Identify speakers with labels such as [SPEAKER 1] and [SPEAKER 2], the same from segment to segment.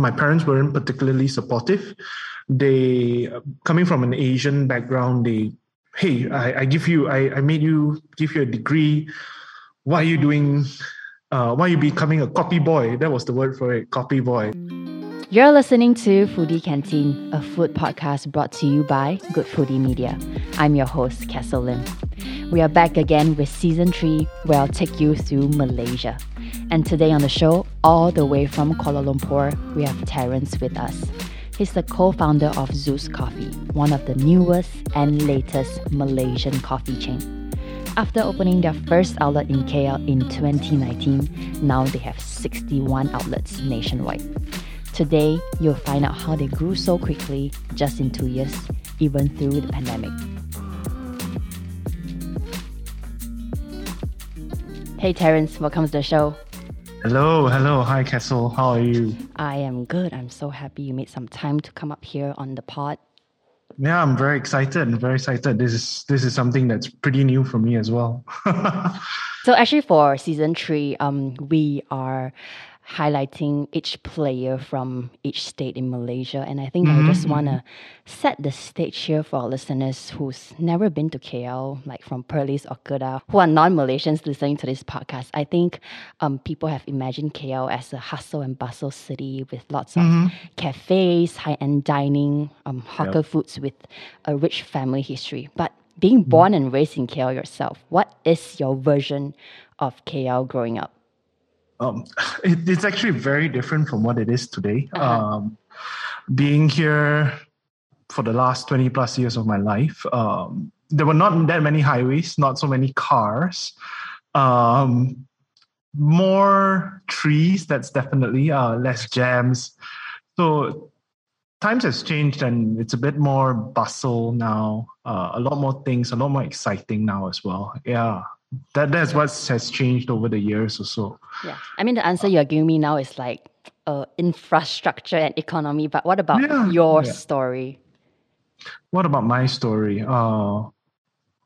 [SPEAKER 1] my parents weren't particularly supportive. They, coming from an Asian background, they, hey, I, I give you, I, I made you give you a degree. Why are you doing? Uh, why are you becoming a kopi boy? That was the word for it, kopi boy.
[SPEAKER 2] You're listening to Foodie Canteen, a food podcast brought to you by Good Foodie Media. I'm your host, Castle Lim. We are back again with season three, where I'll take you through Malaysia. And today on the show, all the way from Kuala Lumpur, we have Terence with us. He's the co founder of ZUS Coffee, one of the newest and latest Malaysian coffee chain. After opening their first outlet in KL in 2019, now they have 61 outlets nationwide. Today, you'll find out how they grew so quickly just in two years, even through the pandemic. Hey Terence, welcome to the show.
[SPEAKER 1] Hello, hello. Hi, Castle. How are you?
[SPEAKER 2] I am good. I'm so happy you made some time to come up here on the pod.
[SPEAKER 1] Yeah, I'm very excited. I'm very excited. This is this is something that's pretty new for me as well.
[SPEAKER 2] so actually for season three, um, we are highlighting each player from each state in Malaysia. And I think mm-hmm. I just want to set the stage here for our listeners who's never been to KL, like from Perlis or Kedah, who are non-Malaysians listening to this podcast. I think um, people have imagined KL as a hustle and bustle city with lots of mm-hmm. cafes, high-end dining, um, hawker yep. foods with a rich family history. But being mm-hmm. born and raised in KL yourself, what is your version of KL growing up?
[SPEAKER 1] Um, it, it's actually very different from what it is today. Uh-huh. Um, being here for the last 20 plus years of my life, um, there were not that many highways, not so many cars. Um, more trees, that's definitely uh, less jams. So times has changed and it's a bit more bustle now. Uh, a lot more things, a lot more exciting now as well. Yeah that that's what has changed over the years or so.
[SPEAKER 2] Yeah, I mean the answer you're giving me now is like uh, infrastructure and economy, but what about yeah, your yeah. story?
[SPEAKER 1] What about my story? Uh,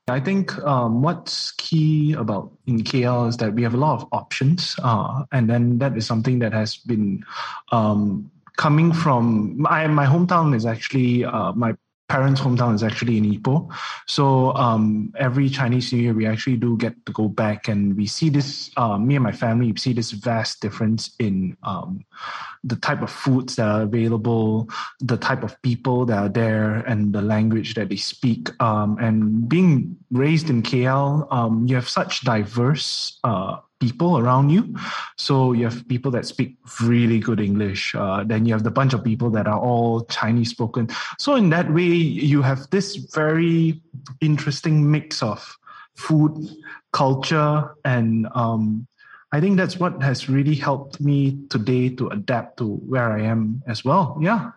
[SPEAKER 1] I think um, what's key about in KL is that we have a lot of options, uh, and then that is something that has been um, coming from my my hometown is actually uh, my parents' hometown is actually in Ipoh. So um, every Chinese New Year, we actually do get to go back and we see this, uh, me and my family see this vast difference in um, the type of foods that are available, the type of people that are there, and the language that they speak. Um, and being raised in KL, um, you have such diverse uh, people around you. So you have people that speak really good English. Uh, then you have the bunch of people that are all Chinese spoken. So in that way, you have this very interesting mix of food, culture, and um, I think that's what has really helped me today to adapt to where I am as well. Yeah.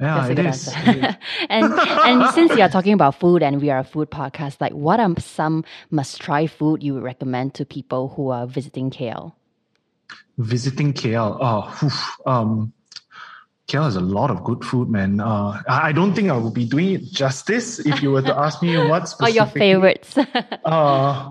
[SPEAKER 1] Yeah, That's a good
[SPEAKER 2] answer. and and since you are talking about food and we are a food podcast, like what are some must try food you would recommend to people who are visiting KL?
[SPEAKER 1] Visiting KL, oh, um, KL has a lot of good food, man. Uh, I don't think I would be doing it justice if you were to ask me what
[SPEAKER 2] Are your favorites?
[SPEAKER 1] uh,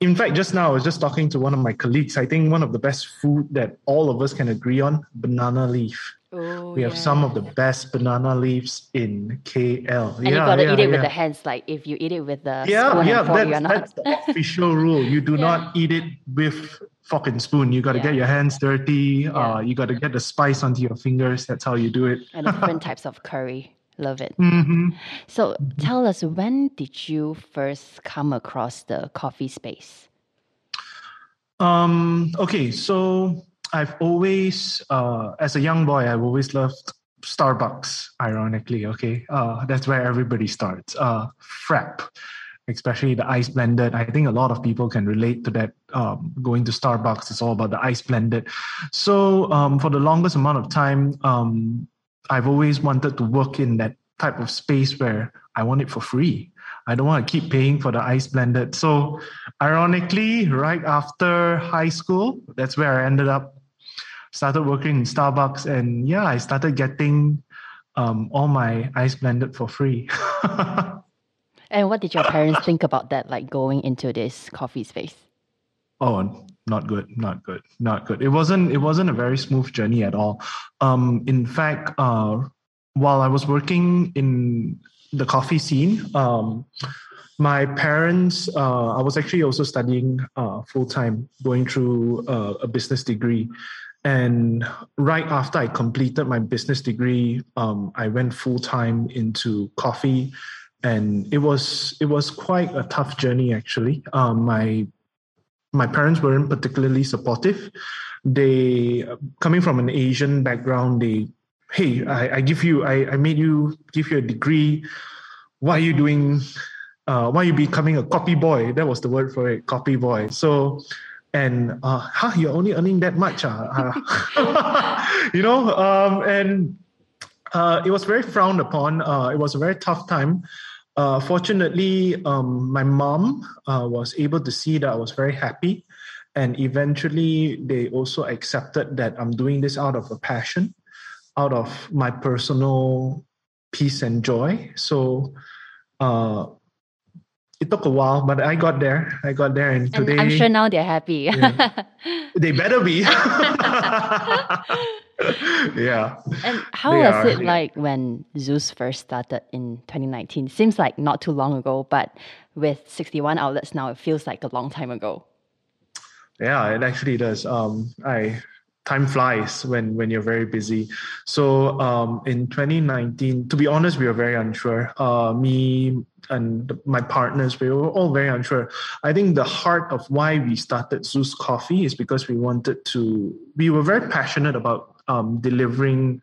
[SPEAKER 1] in fact, just now I was just talking to one of my colleagues. I think one of the best food that all of us can agree on: banana leaf.
[SPEAKER 2] Oh,
[SPEAKER 1] we have
[SPEAKER 2] yeah.
[SPEAKER 1] some of the best banana leaves in KL.
[SPEAKER 2] And yeah, you gotta yeah, eat it yeah. with the hands. Like if you eat it with the
[SPEAKER 1] yeah, yeah,
[SPEAKER 2] fork,
[SPEAKER 1] that's,
[SPEAKER 2] not.
[SPEAKER 1] that's the official rule. You do not eat it with fork and spoon. You got to get your hands dirty. Uh, you got to get the spice onto your fingers. That's how you do it.
[SPEAKER 2] and different types of curry. Love it.
[SPEAKER 1] Mm-hmm.
[SPEAKER 2] So tell us, when did you first come across the coffee space?
[SPEAKER 1] Um. Okay. So I've always, uh, as a young boy, I've always loved Starbucks. Ironically, okay, uh, that's where everybody starts. Uh, frap, especially the ice blended. I think a lot of people can relate to that. Um, going to Starbucks, it's all about the ice blended. So um, for the longest amount of time, um, I've always wanted to work in that type of space where I want it for free. I don't want to keep paying for the ice blended. So, ironically, right after high school, that's where I ended up started working in Starbucks, and yeah, I started getting um, all my ice blended for free.
[SPEAKER 2] and what did your parents think about that, like going into this coffee space?
[SPEAKER 1] Oh, not good, not good, not good. It wasn't. It wasn't a very smooth journey at all. Um, in fact, uh, while I was working in the coffee scene, um, my parents. Uh, I was actually also studying uh, full time, going through uh, a business degree. And right after I completed my business degree, um, I went full time into coffee, and it was it was quite a tough journey actually. Um, my my parents weren't particularly supportive. They coming from an Asian background, they hey, I, I give you, I, I made you give you a degree. Why are you doing? Uh, why are you becoming a kopi boy? That was the word for it, kopi boy. So and uh, huh, you're only earning that much, uh, you know, um, and uh, it was very frowned upon. Uh, it was a very tough time. Uh, fortunately, um, my mom uh, was able to see that I was very happy, and eventually they also accepted that I'm doing this out of a passion, out of my personal peace and joy. So uh, it took a while, but I got there. I got there, and today
[SPEAKER 2] and I'm sure now they're happy.
[SPEAKER 1] yeah, they better be. yeah.
[SPEAKER 2] And how they was are, it yeah. like when ZUS first started in 2019? Seems like not too long ago, but with 61 outlets now, it feels like a long time ago.
[SPEAKER 1] Yeah, it actually does. Um, I time flies when when you're very busy. So um, in 2019, to be honest, we were very unsure. Uh, me and my partners, we were all very unsure. I think the heart of why we started ZUS Coffee is because we wanted to. We were very passionate about um, delivering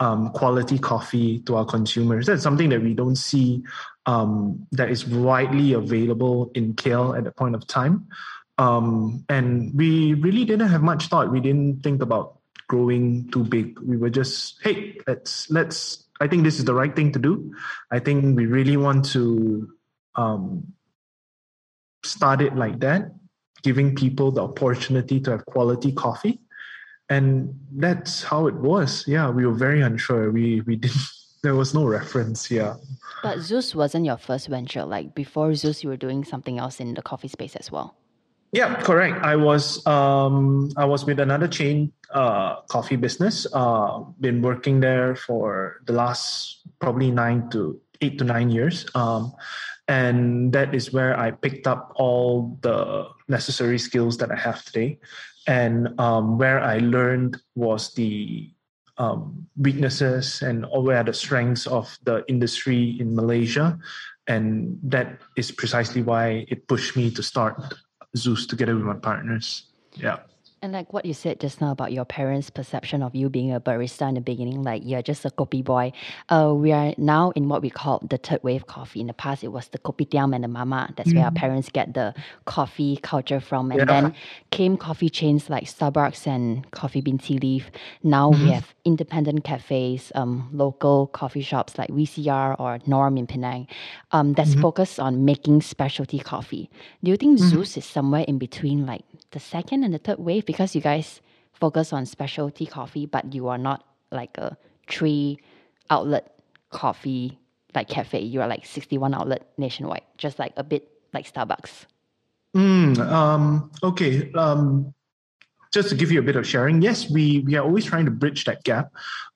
[SPEAKER 1] um, quality coffee to our consumers. That's something that we don't see um, that is widely available in KL at the point of time. Um, and we really didn't have much thought. We didn't think about growing too big. We were just, hey, let's let's. I think this is the right thing to do. I think we really want to um, start it like that, giving people the opportunity to have quality coffee, and that's how it was. Yeah, we were very unsure. We we didn't. There was no reference. Yeah.
[SPEAKER 2] But ZUS wasn't your first venture. Like before ZUS, you were doing something else in the coffee space as well.
[SPEAKER 1] Yeah, correct. I was um, I was with another chain uh, coffee business. Uh, been working there for the last probably nine to eight to nine years, um, and that is where I picked up all the necessary skills that I have today. And um, where I learned was the um, weaknesses and where the strengths of the industry in Malaysia, and that is precisely why it pushed me to start ZUS together with my partners. Yeah.
[SPEAKER 2] And like what you said just now about your parents' perception of you being a barista in the beginning, like you're just a kopi boy. Uh, we are now in what we call the third wave coffee. In the past, it was the kopitiam and the mama. That's mm. where our mm. parents get the coffee culture from. And yeah. then came coffee chains like Starbucks and Coffee Bean Tea Leaf. Now mm-hmm. we have independent cafes, um, local coffee shops like VCR or Norm in Penang um, that's mm-hmm. focused on making specialty coffee. Do you think mm-hmm. Is somewhere in between like the second and the third wave because you guys focus on specialty coffee, but you are not like a three outlet coffee like cafe. You are like 61 outlet nationwide, just like a bit like Starbucks.
[SPEAKER 1] Mm, um, okay. Um, just to give you a bit of sharing, yes, we, we are always trying to bridge that gap.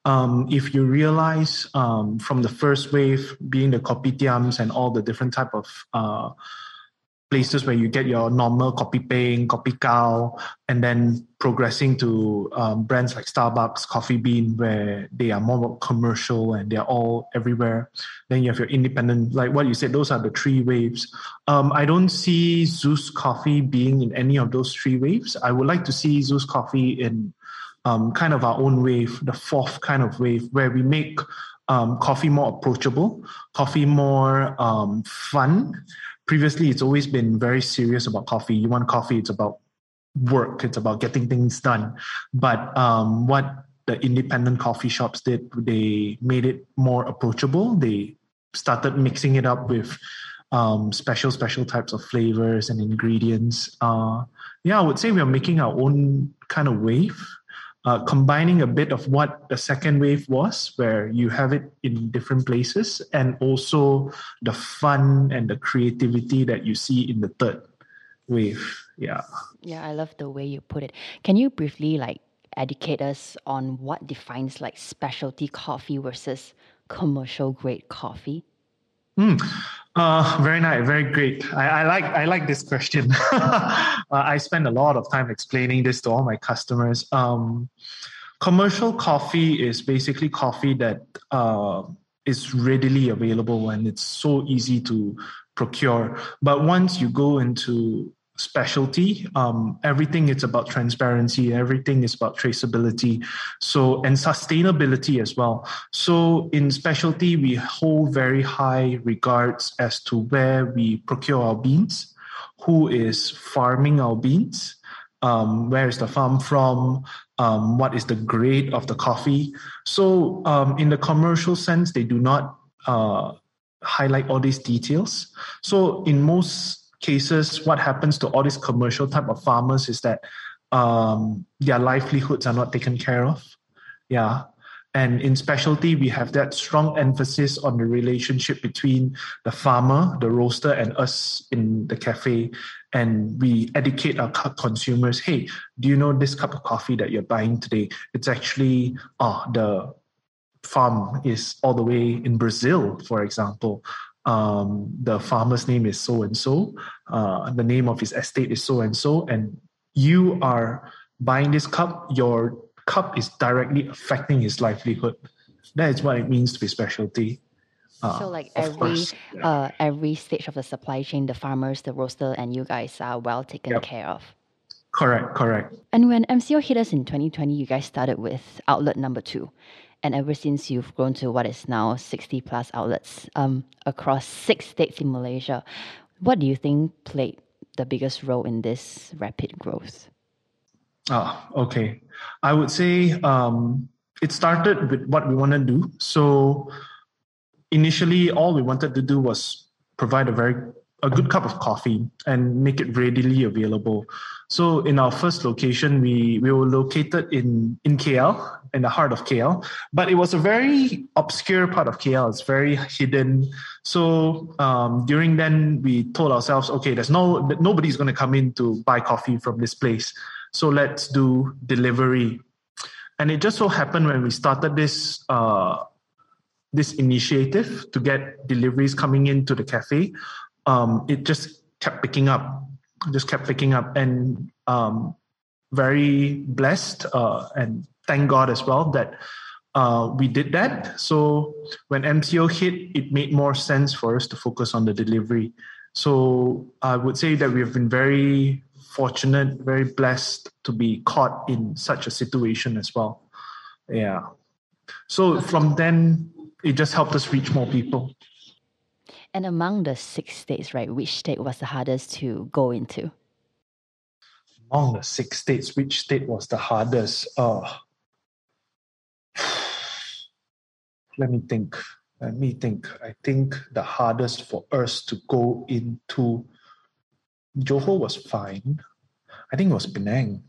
[SPEAKER 1] Um, if you realize um, from the first wave being the kopitiams and all the different type of uh, places where you get your normal coffee peng, coffee cow, and then progressing to um, brands like Starbucks, Coffee Bean, where they are more commercial and they're all everywhere. Then you have your independent, like what you said, those are the three waves. Um, I don't see ZUS Coffee being in any of those three waves. I would like to see ZUS Coffee in um, kind of our own wave, the fourth kind of wave, where we make um, coffee more approachable, coffee more um, fun previously it's always been very serious about coffee. You want coffee, it's about work, it's about getting things done. But um, what the independent coffee shops did, they made it more approachable. They started mixing it up with um, special, special types of flavors and ingredients. Uh, yeah, I would say we are making our own kind of wave uh, combining a bit of what the second wave was, where you have it in different places, and also the fun and the creativity that you see in the third wave. Yeah.
[SPEAKER 2] Yeah, I love the way you put it. Can you briefly like educate us on what defines like specialty coffee versus commercial grade coffee?
[SPEAKER 1] Mm. Uh, very nice, very great. I, I like I like this question. uh, I spend a lot of time explaining this to all my customers. Um, commercial coffee is basically coffee that uh, is readily available and it's so easy to procure. But once you go into specialty. Um, everything is about transparency. Everything is about traceability. So and sustainability as well. So in specialty we hold very high regards as to where we procure our beans who is farming our beans um, where is the farm from um, what is the grade of the coffee. So um, in the commercial sense they do not uh, highlight all these details. So in most cases, what happens to all these commercial type of farmers is that um, their livelihoods are not taken care of. Yeah. And in specialty, we have that strong emphasis on the relationship between the farmer, the roaster, and us in the cafe. And we educate our consumers hey, do you know this cup of coffee that you're buying today? It's actually, oh, the farm is all the way in Brazil, for example um, the farmer's name is so and so, the name of his estate is so and so, and you are buying this cup, your cup is directly affecting his livelihood. That is what it means to be specialty.
[SPEAKER 2] Uh, so like every yeah. uh, every stage of the supply chain, the farmers, the roaster, and you guys are well taken yep. care of.
[SPEAKER 1] Correct, correct.
[SPEAKER 2] And when MCO hit us in 2020, you guys started with outlet number two and ever since you've grown to what is now 60 plus outlets um, across six states in Malaysia, what do you think played the biggest role in this rapid growth?
[SPEAKER 1] Ah, okay. I would say um, it started with what we want to do. So initially, all we wanted to do was provide a very a good cup of coffee and make it readily available. So in our first location, we, we were located in, in KL, in the heart of KL, but it was a very obscure part of KL. It's very hidden. So um, during then, we told ourselves, okay, there's no nobody's going to come in to buy coffee from this place. So let's do delivery. And it just so happened when we started this uh, this initiative to get deliveries coming into the cafe, um, it just kept picking up, just kept picking up, and um, very blessed uh, and thank God as well that uh, we did that. So when MCO hit, it made more sense for us to focus on the delivery. So I would say that we have been very fortunate, very blessed to be caught in such a situation as well. Yeah. So from then, it just helped us reach more people.
[SPEAKER 2] And among the six states, right, which state was the hardest to go into?
[SPEAKER 1] Among the six states, which state was the hardest? Uh, let me think. Let me think. I think the hardest for us to go into Johor was fine. I think it was Penang.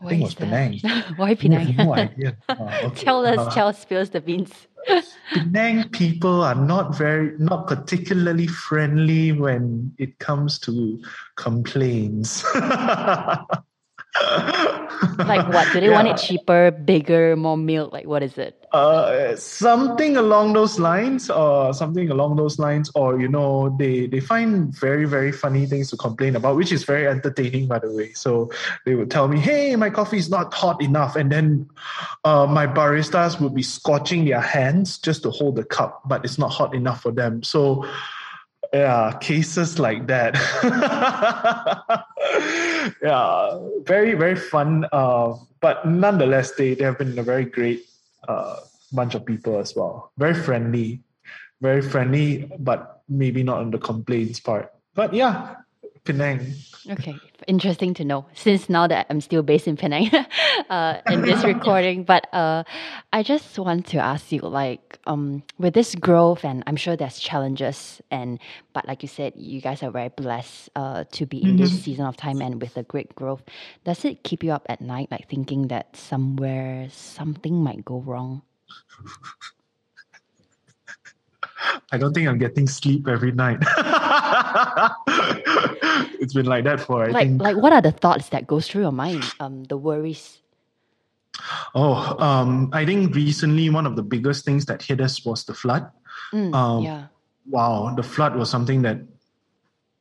[SPEAKER 2] Why I think it was? Penang. Why Penang? no idea. Uh, okay. tell us, uh, tell spills the beans.
[SPEAKER 1] Penang people are not very, not particularly friendly when it comes to complaints.
[SPEAKER 2] like what? Do they yeah. want it cheaper, bigger, more milk? Like what is it?
[SPEAKER 1] Uh, something along those lines, or something along those lines, or you know, they they find very very funny things to complain about, which is very entertaining, by the way. So they would tell me, "Hey, my coffee is not hot enough," and then uh, my baristas would be scorching their hands just to hold the cup, but it's not hot enough for them. So yeah cases like that. Yeah very very fun uh, but nonetheless they, they have been a very great uh, bunch of people as well. Very friendly very friendly but maybe not on the complaints part. But yeah penang.
[SPEAKER 2] Okay interesting to know since now that I'm still based in Penang uh, in this recording. But uh, I just want to ask you, like, um, with this growth, and I'm sure there's challenges, and but like you said, you guys are very blessed uh, to be in mm-hmm. this season of time and with the great growth. Does it keep you up at night, like thinking that somewhere something might go wrong?
[SPEAKER 1] I don't think I'm getting sleep every night. it's been like that for I
[SPEAKER 2] like
[SPEAKER 1] think.
[SPEAKER 2] like what are the thoughts that goes through your mind? Um, the worries.
[SPEAKER 1] Oh, um, I think recently one of the biggest things that hit us was the flood.
[SPEAKER 2] Mm,
[SPEAKER 1] Um,
[SPEAKER 2] yeah.
[SPEAKER 1] Wow, the flood was something that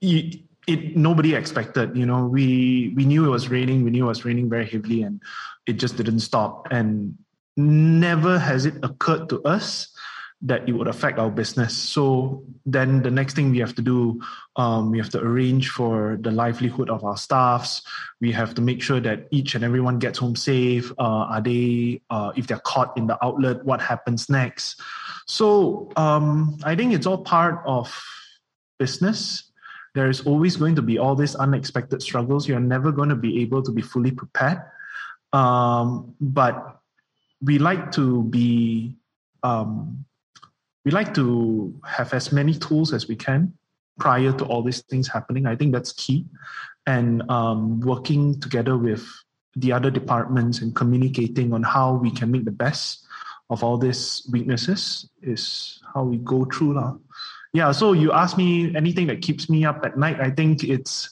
[SPEAKER 1] it, it nobody expected. You know, we we knew it was raining. We knew it was raining very heavily, and it just didn't stop. And never has it occurred to us that it would affect our business. So then the next thing we have to do, um, we have to arrange for the livelihood of our staffs. We have to make sure that each and everyone gets home safe. Uh, are they, uh, if they're caught in the outlet, what happens next? So um, I think it's all part of business. There is always going to be all these unexpected struggles. You're never going to be able to be fully prepared. Um, but we like to be um, we like to have as many tools as we can prior to all these things happening. I think that's key. And um, working together with the other departments and communicating on how we can make the best of all these weaknesses is how we go through. Now. Yeah, so you ask me anything that keeps me up at night. I think it's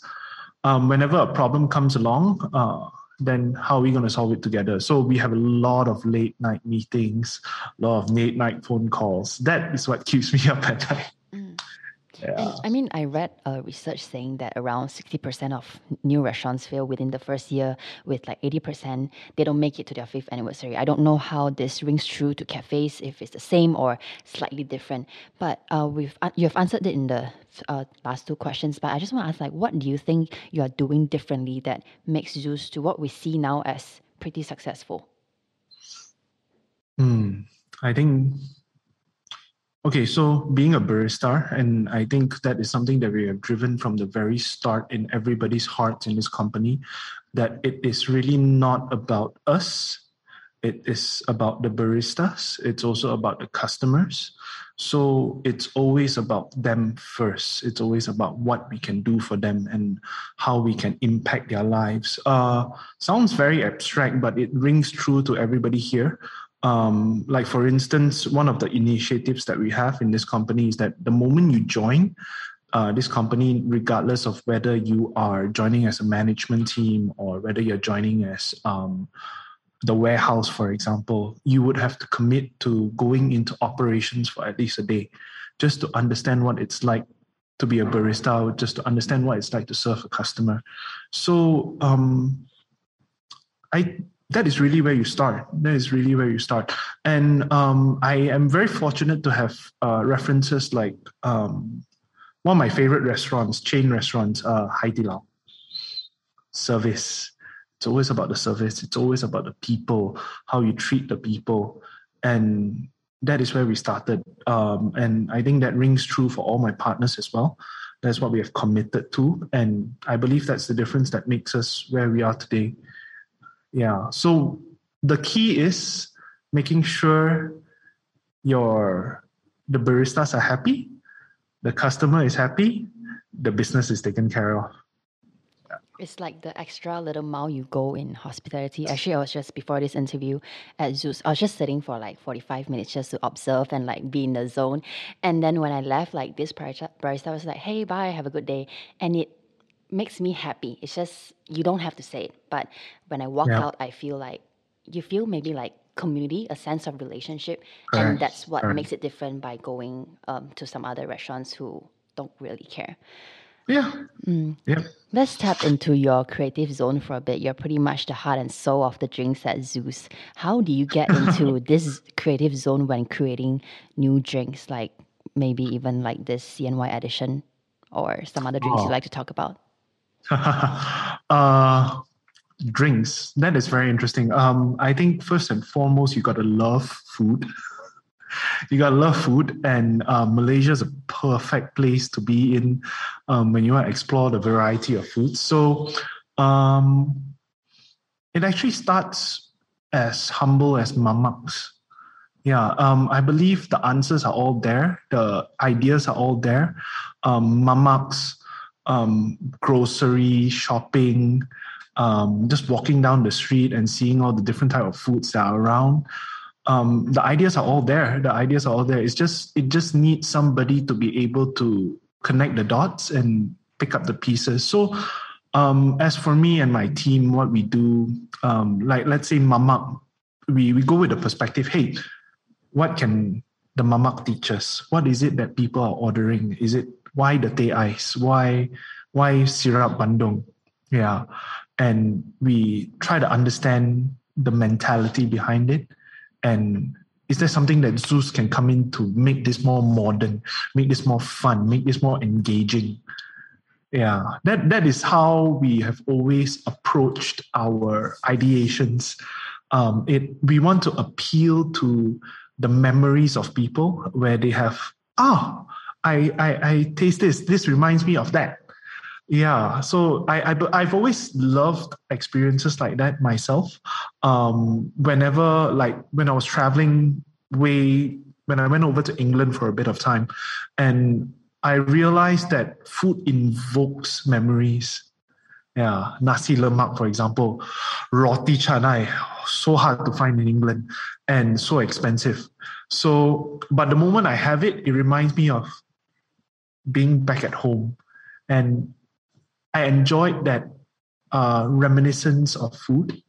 [SPEAKER 1] um, whenever a problem comes along, uh, then how are we going to solve it together? So we have a lot of late night meetings, a lot of late night phone calls. That is what keeps me up at night. Yeah.
[SPEAKER 2] And I mean, I read a research saying that around 60% of new restaurants fail within the first year, with like 80% they don't make it to their fifth anniversary. I don't know how this rings true to cafes, if it's the same or slightly different. But uh, we've uh, you have answered it in the uh, last two questions. But I just want to ask, like, what do you think you are doing differently that makes ZUS to what we see now as pretty successful?
[SPEAKER 1] Hmm. I think okay, so being a barista, and I think that is something that we have driven from the very start in everybody's hearts in this company, that it is really not about us. It is about the baristas. It's also about the customers. So it's always about them first. It's always about what we can do for them and how we can impact their lives. Uh, sounds very abstract, but it rings true to everybody here. Um, like for instance, one of the initiatives that we have in this company is that the moment you join uh, this company, regardless of whether you are joining as a management team or whether you're joining as um, the warehouse, for example, you would have to commit to going into operations for at least a day, just to understand what it's like to be a barista, just to understand what it's like to serve a customer. So um, I that is really where you start. That is really where you start. And um, I am very fortunate to have uh, references like um, one of my favorite restaurants, chain restaurants, uh, Haidilao. Service. It's always about the service. It's always about the people, how you treat the people. And that is where we started. Um, and I think that rings true for all my partners as well. That's what we have committed to. And I believe that's the difference that makes us where we are today. Yeah. So the key is making sure your the baristas are happy, the customer is happy, the business is taken care of.
[SPEAKER 2] It's like the extra little mile you go in hospitality. Actually, I was just before this interview at ZUS. I was just sitting for like 45 minutes just to observe and like be in the zone. And then when I left, like this barista barista was like, hey, bye, have a good day. And it makes me happy. It's just, you don't have to say it. But when I walk
[SPEAKER 1] Yeah.
[SPEAKER 2] out, I feel like, you feel maybe like community, a sense of relationship.
[SPEAKER 1] Correct,
[SPEAKER 2] And that's what
[SPEAKER 1] correct.
[SPEAKER 2] makes it different by going um, to some other restaurants who don't really care.
[SPEAKER 1] Yeah. Yeah.
[SPEAKER 2] Let's tap into your creative zone for a bit. You're pretty much the heart and soul of the drinks at ZUS. How do you get into this creative zone when creating new drinks, like maybe even like this CNY edition or some other drinks
[SPEAKER 1] Oh.
[SPEAKER 2] you like to talk about?
[SPEAKER 1] uh, drinks. That is very interesting. Um, I think first and foremost, you got to love food. You got to love food, and uh, Malaysia is a perfect place to be in um, when you want to explore the variety of foods. So, um, it actually starts as humble as mamaks. Yeah, um, I believe the answers are all there. The ideas are all there. Um, mamaks, um, grocery shopping, um, just walking down the street and seeing all the different type of foods that are around. Um, the ideas are all there. The ideas are all there. It's just it just needs somebody to be able to connect the dots and pick up the pieces. So, um, as for me and my team, what we do, um, like let's say mamak, we we go with the perspective. Hey, what can the mamak teach us? What is it that people are ordering? Is it why the teh ice? Why why syrup bandung? Yeah, and we try to understand the mentality behind it and is there something that ZUS can come in to make this more modern, make this more fun, make this more engaging? Yeah, that that is how we have always approached our ideations. Um, it we want to appeal to the memories of people where they have ah, I I, I taste this. This reminds me of that. Yeah, so I, I have always loved experiences like that myself. Um, whenever like when I was traveling way when I went over to England for a bit of time, and I realized that food invokes memories. Yeah, nasi lemak, for example, roti canai, so hard to find in England and so expensive. So, but the moment I have it, it reminds me of being back at home, and I enjoyed that uh, reminiscence of food.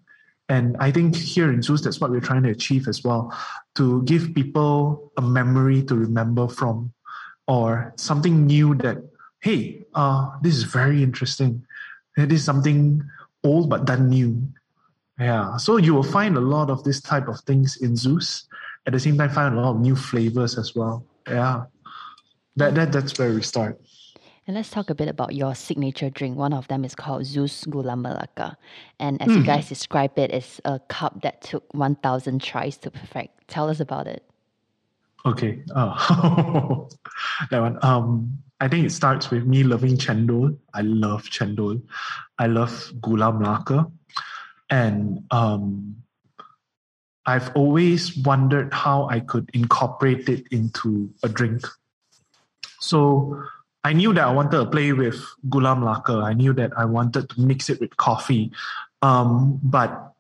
[SPEAKER 1] And I think here in ZUS, that's what we're trying to achieve as well to give people a memory to remember from or something new that, hey, uh, this is very interesting. It is something old but done new. Yeah. So you will find a lot of this type of things in ZUS. At the same time, find a lot of new flavors as well. Yeah. That, that that's where we start.
[SPEAKER 2] And let's talk a bit about your signature drink. One of them is called ZUS Gula Melaka. And as mm. you hmm. guys describe it, it's a cup that took 1,000 tries to perfect. Tell us about it.
[SPEAKER 1] Okay. Oh, that one. Um, I think it starts with me loving chendol. I love chendol. I love Gula Melaka. And um, I've always wondered how I could incorporate it into a drink. So I knew that I wanted to play with Gula Melaka. I knew that I wanted to mix it with coffee. Um, but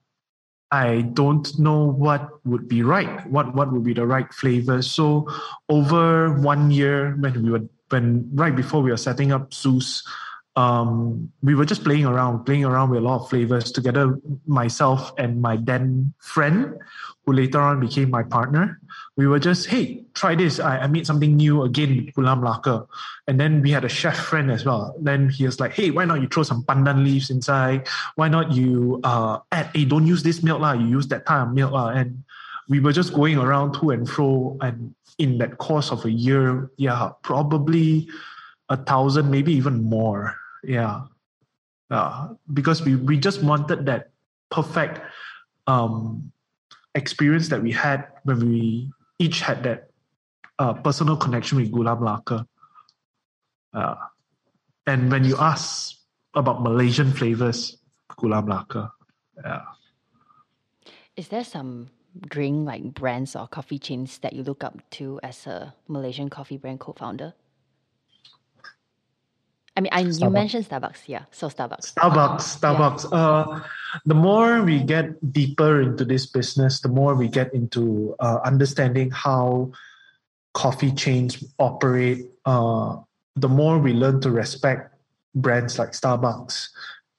[SPEAKER 1] I don't know what would be right, what what would be the right flavor. So over one year when we were when right before we were setting up ZUS, um, we were just playing around, playing around with a lot of flavors together, myself and my then friend, who later on became my partner we were just, hey, try this. I, I made something new again with Gula Melaka. And then we had a chef friend as well. Then he was like, hey, why not you throw some pandan leaves inside? Why not you uh, add, hey, don't use this milk, lah. you use that kind of milk. lah. And we were just going around to and fro. And in that course of a year, yeah, probably a thousand, maybe even more. Yeah. Uh, because we, we just wanted that perfect um, experience that we had when we each had that uh, personal connection with Gula Melaka. Uh, and when you ask about Malaysian flavors, Gula Melaka. Yeah.
[SPEAKER 2] Is there some drink like brands or coffee chains that you look up to as a Malaysian coffee brand co-founder? I mean, I, you mentioned Starbucks, yeah. So Starbucks.
[SPEAKER 1] Starbucks, Starbucks. Yeah. Uh, the more we get deeper into this business, the more we get into uh, understanding how coffee chains operate. Uh, the more we learn to respect brands like Starbucks,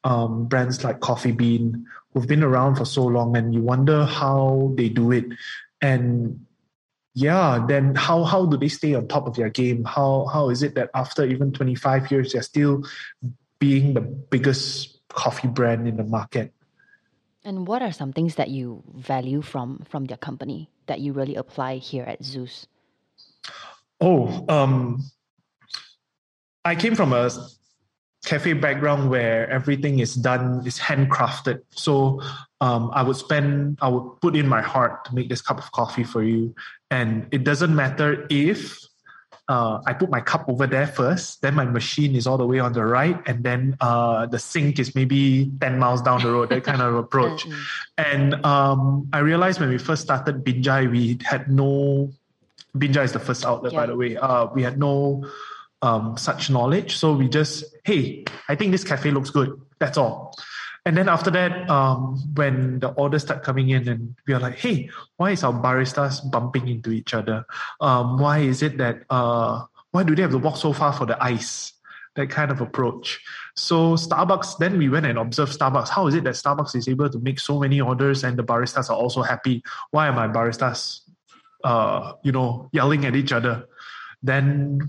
[SPEAKER 1] um, brands like Coffee Bean, who've been around for so long, and you wonder how they do it. And yeah, then how how do they stay on top of their game? How how is it that after even 25 years they're still being the biggest coffee brand in the market?
[SPEAKER 2] And what are some things that you value from from their company that you really apply here at ZUS?
[SPEAKER 1] Oh, um, I came from a cafe background where everything is done is handcrafted. So um, I would spend, I would put in my heart to make this cup of coffee for you, and it doesn't matter if uh, I put my cup over there first, then my machine is all the way on the right, and then uh, the sink is maybe 10 miles down the road, that kind of approach. Mm-hmm. and um, I realized when we first started Binjai, we had no, Binjai is the first outlet, yeah. by the way. Uh, we had no um, such knowledge. So we just, hey, I think this cafe looks good. That's all. And then after that, um, when the orders start coming in, and we are like, "Hey, why is our baristas bumping into each other? Um, why is it that uh, why do they have to walk so far for the ice? That kind of approach. So Starbucks, then we went and observed Starbucks. How is it that Starbucks is able to make so many orders and the baristas are also happy? Why are my baristas, uh, you know, yelling at each other? Then,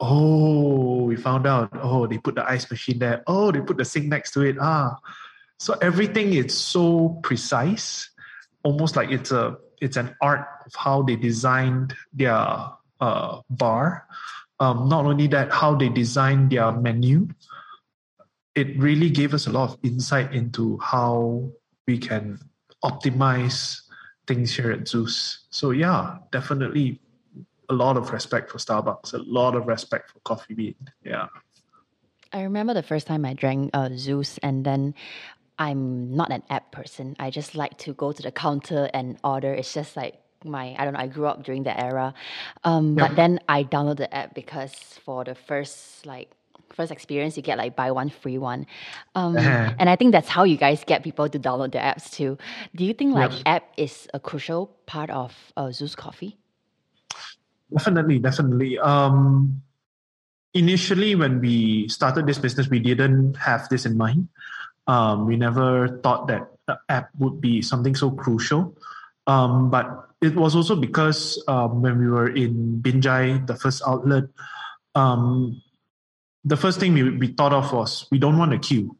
[SPEAKER 1] oh, we found out. Oh, they put the ice machine there. Oh, they put the sink next to it. Ah, so everything is so precise, almost like it's a it's an art of how they designed their uh, bar. Um, not only that, how they designed their menu. It really gave us a lot of insight into how we can optimize things here at ZUS. So yeah, definitely a lot of respect for Starbucks, a lot of respect for Coffee Bean. Yeah.
[SPEAKER 2] I remember the first time I drank uh, ZUS, and then I'm not an app person. I just like to go to the counter and order. It's just like my I don't know. I grew up during that era, um, but then I downloaded the app because for the first like first experience, you get like buy one free one, um, uh-huh. and I think that's how you guys get people to download the apps too. Do you think like yep. app is a crucial part of uh, ZUS Coffee?
[SPEAKER 1] Definitely, definitely. Um, initially, when we started this business, we didn't have this in mind. Um, we never thought that the app would be something so crucial. Um, but it was also because um, when we were in Binjai, the first outlet, um, the first thing we, we thought of was we don't want a queue.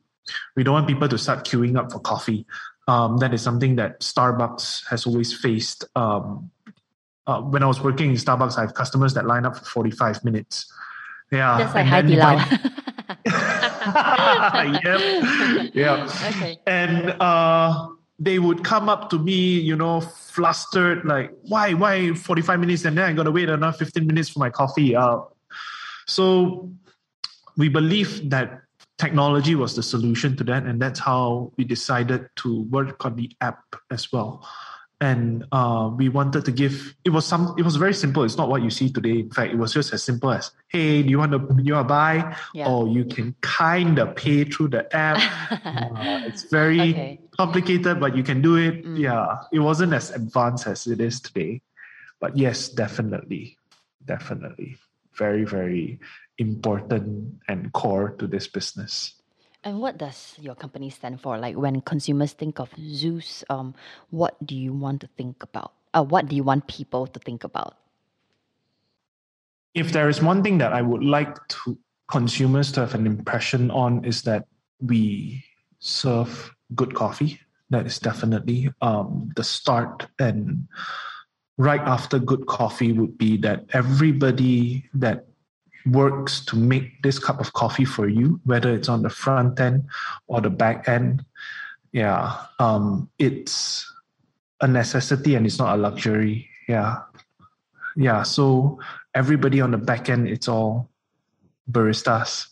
[SPEAKER 1] We don't want people to start queuing up for coffee. Um, that is something that Starbucks has always faced. Um, uh, when I was working in Starbucks, I have customers that line up for 45 minutes.
[SPEAKER 2] Yeah. Just like Haidilao.
[SPEAKER 1] yep. Yeah. Okay. And uh, they would come up to me, you know, flustered, like, why, why 45 minutes? And then I got to wait another 15 minutes for my coffee. Uh, so we believe that technology was the solution to that. And that's how we decided to work on the app as well and uh, we wanted to give it was some it was very simple. It's not what you see today. In fact it was just as simple as hey do you want to you want to buy? Yeah. or you can kind of pay through the app. Uh, it's very okay. complicated but you can do it. Mm. yeah. It wasn't as advanced as it is today. But yes definitely. Definitely. Very very important and core to this business
[SPEAKER 2] and what does your company stand for? Like when consumers think of ZUS, um, what do you want to think about? Uh, what do you want people to think about?
[SPEAKER 1] If there is one thing that I would like to consumers to have an impression on is that we serve good coffee. That is definitely um, the start and right after good coffee would be that everybody that works to make this cup of coffee for you, whether it's on the front end or the back end. Yeah, um, it's a necessity and it's not a luxury. Yeah, yeah. So everybody on the back end, it's all baristas.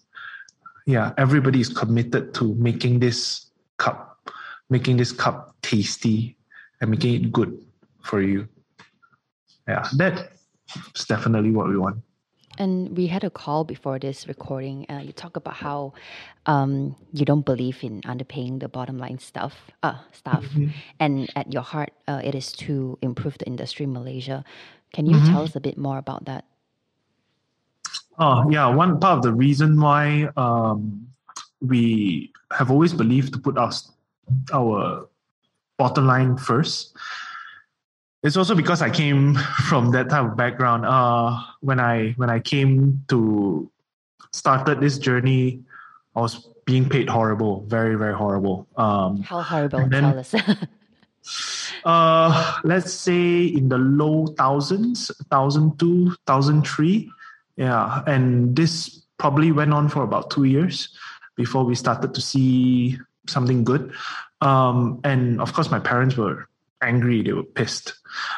[SPEAKER 1] Yeah, everybody is committed to making this cup, making this cup tasty, and making it good for you. Yeah, that's definitely what we want.
[SPEAKER 2] And we had a call before this recording. Uh, you talk about how um, you don't believe in underpaying the bottom line stuff, uh, stuff, mm-hmm. and at your heart, uh, it is to improve the industry in Malaysia. Can you mm-hmm. tell us a bit more about that?
[SPEAKER 1] Oh yeah, one part of the reason why um, we have always believed to put our our bottom line first it's also because I came from that type of background. Uh, when I when I came to started this journey, I was being paid horrible, very very horrible.
[SPEAKER 2] Um, How horrible? Then, Tell us.
[SPEAKER 1] uh, let's say in the low thousands, thousand two, thousand three, yeah, and this probably went on for about two years before we started to see something good. Um, and of course, my parents were angry, they were pissed.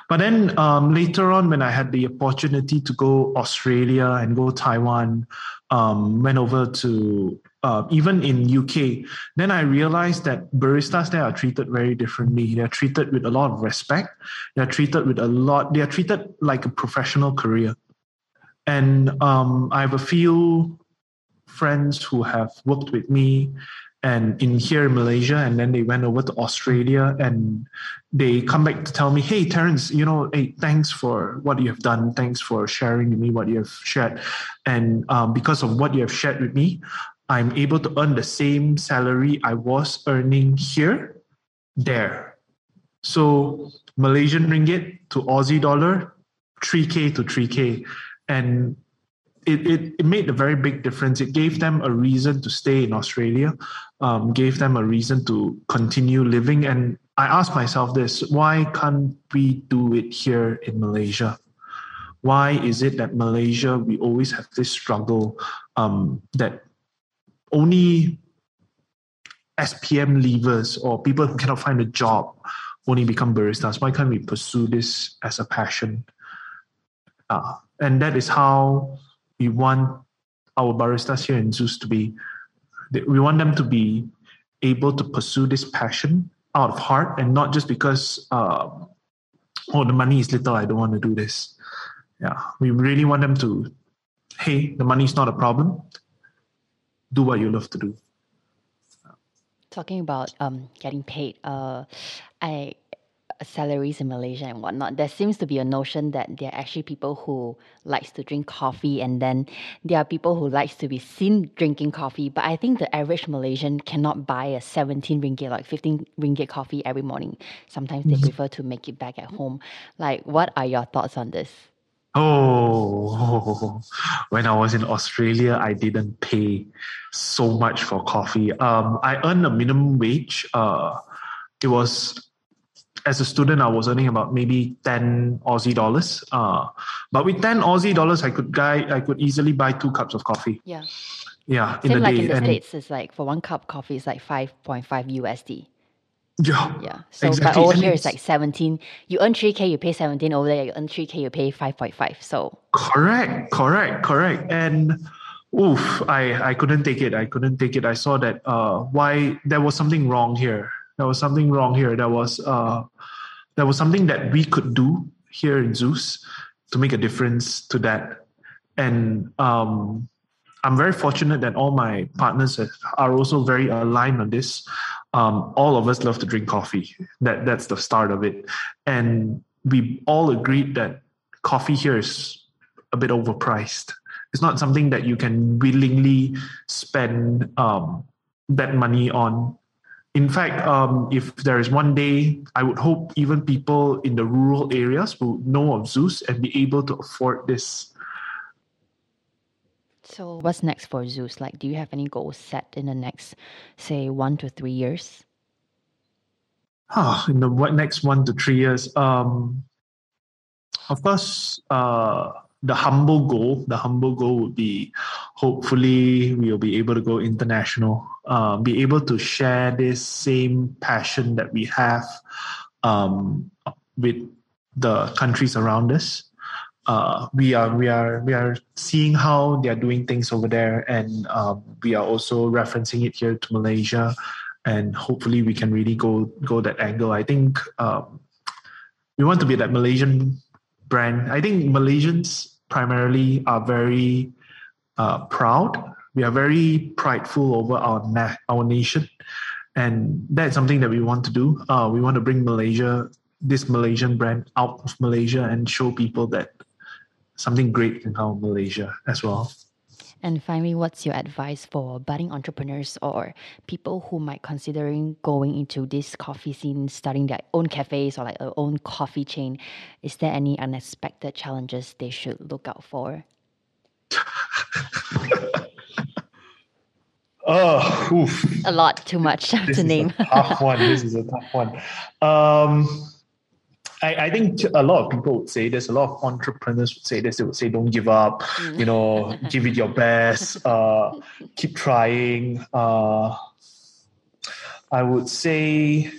[SPEAKER 1] But then um, later on, when I had the opportunity to go Australia and go Taiwan, um, went over to uh, even in UK, then I realized that baristas there are treated very differently. They are treated with a lot of respect. They are treated with a lot. They are treated like a professional career. And um, I have a few friends who have worked with me and in here in Malaysia, and then they went over to Australia, and they come back to tell me, "Hey, Terence, you know, hey, thanks for what you have done. Thanks for sharing with me what you have shared, and um, because of what you have shared with me, I'm able to earn the same salary I was earning here, there. So Malaysian ringgit to Aussie dollar, 3K to 3K. And it, it, it made a very big difference. It gave them a reason to stay in Australia, um, gave them a reason to continue living. And I asked myself this why can't we do it here in Malaysia? Why is it that Malaysia, we always have this struggle um, that only SPM leavers or people who cannot find a job only become baristas? Why can't we pursue this as a passion? Uh, and that is how we want our baristas here in ZUS to be. We want them to be able to pursue this passion out of heart and not just because, uh, oh, the money is little, I don't want to do this. Yeah, we really want them to, hey, the money is not a problem. Do what you love to do.
[SPEAKER 2] Talking about um, getting paid, uh, I salaries in Malaysia and whatnot, there seems to be a notion that there are actually people who likes to drink coffee and then there are people who likes to be seen drinking coffee. But I think the average Malaysian cannot buy a 17 ringgit, like 15 ringgit coffee every morning. Sometimes they mm-hmm. prefer to make it back at home. Like, what are your thoughts on this?
[SPEAKER 1] Oh, when I was in Australia, I didn't pay so much for coffee. Um, I earned a minimum wage. Uh, it was as a student, I was earning about maybe 10 Aussie dollars. Uh, but with 10 Aussie dollars, I could buy, I could easily buy two cups of coffee.
[SPEAKER 2] Yeah.
[SPEAKER 1] Yeah.
[SPEAKER 2] Same in the like day. in the and States, it's like for one cup of coffee, it's like 5.5 USD.
[SPEAKER 1] Yeah.
[SPEAKER 2] Yeah. So, exactly. but over here, it's, it's like 17. You earn 3K, you pay 17. Over there, you earn 3K, you pay 5.5. So.
[SPEAKER 1] Correct, correct, correct. And oof, I, I couldn't take it. I couldn't take it. I saw that uh, why there was something wrong here there was something wrong here. There was uh, there was something that we could do here in ZUS to make a difference to that. And um, I'm very fortunate that all my partners are also very aligned on this. Um, all of us love to drink coffee. That that's the start of it, and we all agreed that coffee here is a bit overpriced. It's not something that you can willingly spend um, that money on in fact, um, if there is one day, I would hope even people in the rural areas will know of ZUS and be able to afford this.
[SPEAKER 2] So, what's next for ZUS? Like, do you have any goals set in the next, say, one to three years?
[SPEAKER 1] Ah, in the next one to three years, um, of course, uh, the humble goal, the humble goal would be hopefully we'll be able to go international, uh, be able to share this same passion that we have um, with the countries around us. Uh, we are we are we are seeing how they are doing things over there, and um, we are also referencing it here to Malaysia, and hopefully we can really go go that angle. I think um, we want to be that Malaysian brand. I think Malaysians primarily are very uh, proud. We are very prideful over our na- our nation, and that's something that we want to do. Uh, we want to bring Malaysia, this Malaysian brand, out of Malaysia and show people that something great can come Malaysia as well.
[SPEAKER 2] And finally, what's your advice for budding entrepreneurs or people who might considering going into this coffee scene, starting their own cafes or like their own coffee chain? Is there any unexpected challenges they should look out for?
[SPEAKER 1] oh, oof.
[SPEAKER 2] a lot, too much
[SPEAKER 1] this
[SPEAKER 2] to name.
[SPEAKER 1] tough one. This is a tough one. Um, I, I, think a lot of people would say this. A lot of entrepreneurs would say this. They would say, "Don't give up. You know, give it your best. Uh, keep trying." Uh, I would say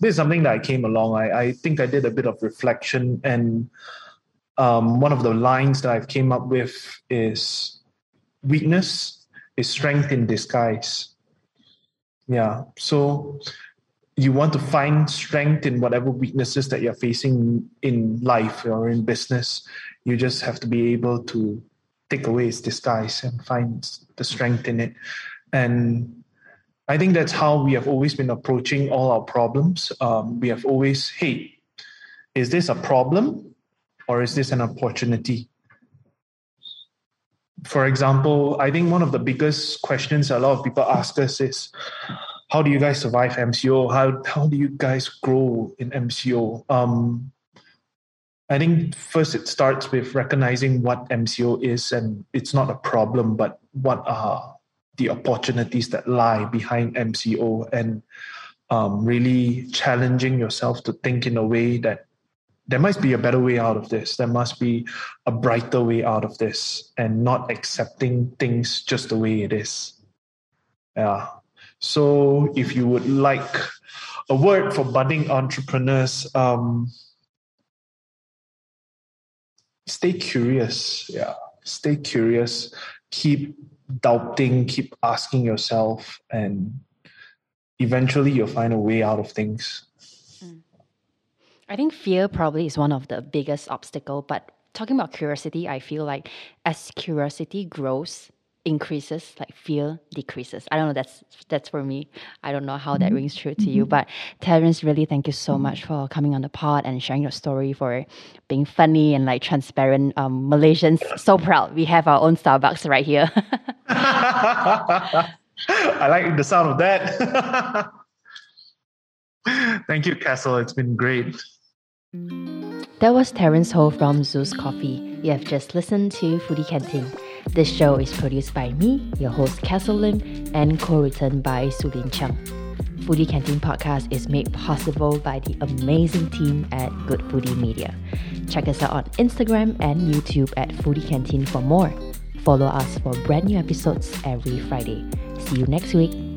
[SPEAKER 1] this is something that I came along. I, I think I did a bit of reflection, and um, one of the lines that I've came up with is weakness is strength in disguise. Yeah. So you want to find strength in whatever weaknesses that you're facing in life or in business. You just have to be able to take away its disguise and find the strength in it. And I think that's how we have always been approaching all our problems. Um, we have always, hey, is this a problem or is this an opportunity? For example, I think one of the biggest questions a lot of people ask us is, how do you guys survive MCO? How how do you guys grow in MCO? Um, I think first it starts with recognizing what MCO is, and it's not a problem, but what are the opportunities that lie behind MCO, and um, really challenging yourself to think in a way that there must be a better way out of this. There must be a brighter way out of this, and not accepting things just the way it is. Yeah. So, if you would like a word for budding entrepreneurs, um, stay curious. Yeah, stay curious. Keep doubting. Keep asking yourself, and eventually, you'll find a way out of things.
[SPEAKER 2] I think fear probably is one of the biggest obstacle, but talking about curiosity, I feel like as curiosity grows, increases, like fear decreases. I don't know. That's that's for me. I don't know how that rings true to you. But Terence, really, thank you so much for coming on the pod and sharing your story, for being funny and like transparent. Um, Malaysians so proud. We have our own Starbucks right here.
[SPEAKER 1] I like the sound of that. Thank you, Castle. It's been great.
[SPEAKER 2] That was Terence Ho from ZUS Coffee. You have just listened to Foodie Canteen. This show is produced by me, your host Castle Lim, and co-written by Sulin Chung. Foodie Canteen podcast is made possible by the amazing team at Good Foodie Media. Check us out on Instagram and YouTube at Foodie Canteen for more. Follow us for brand new episodes every Friday. See you next week.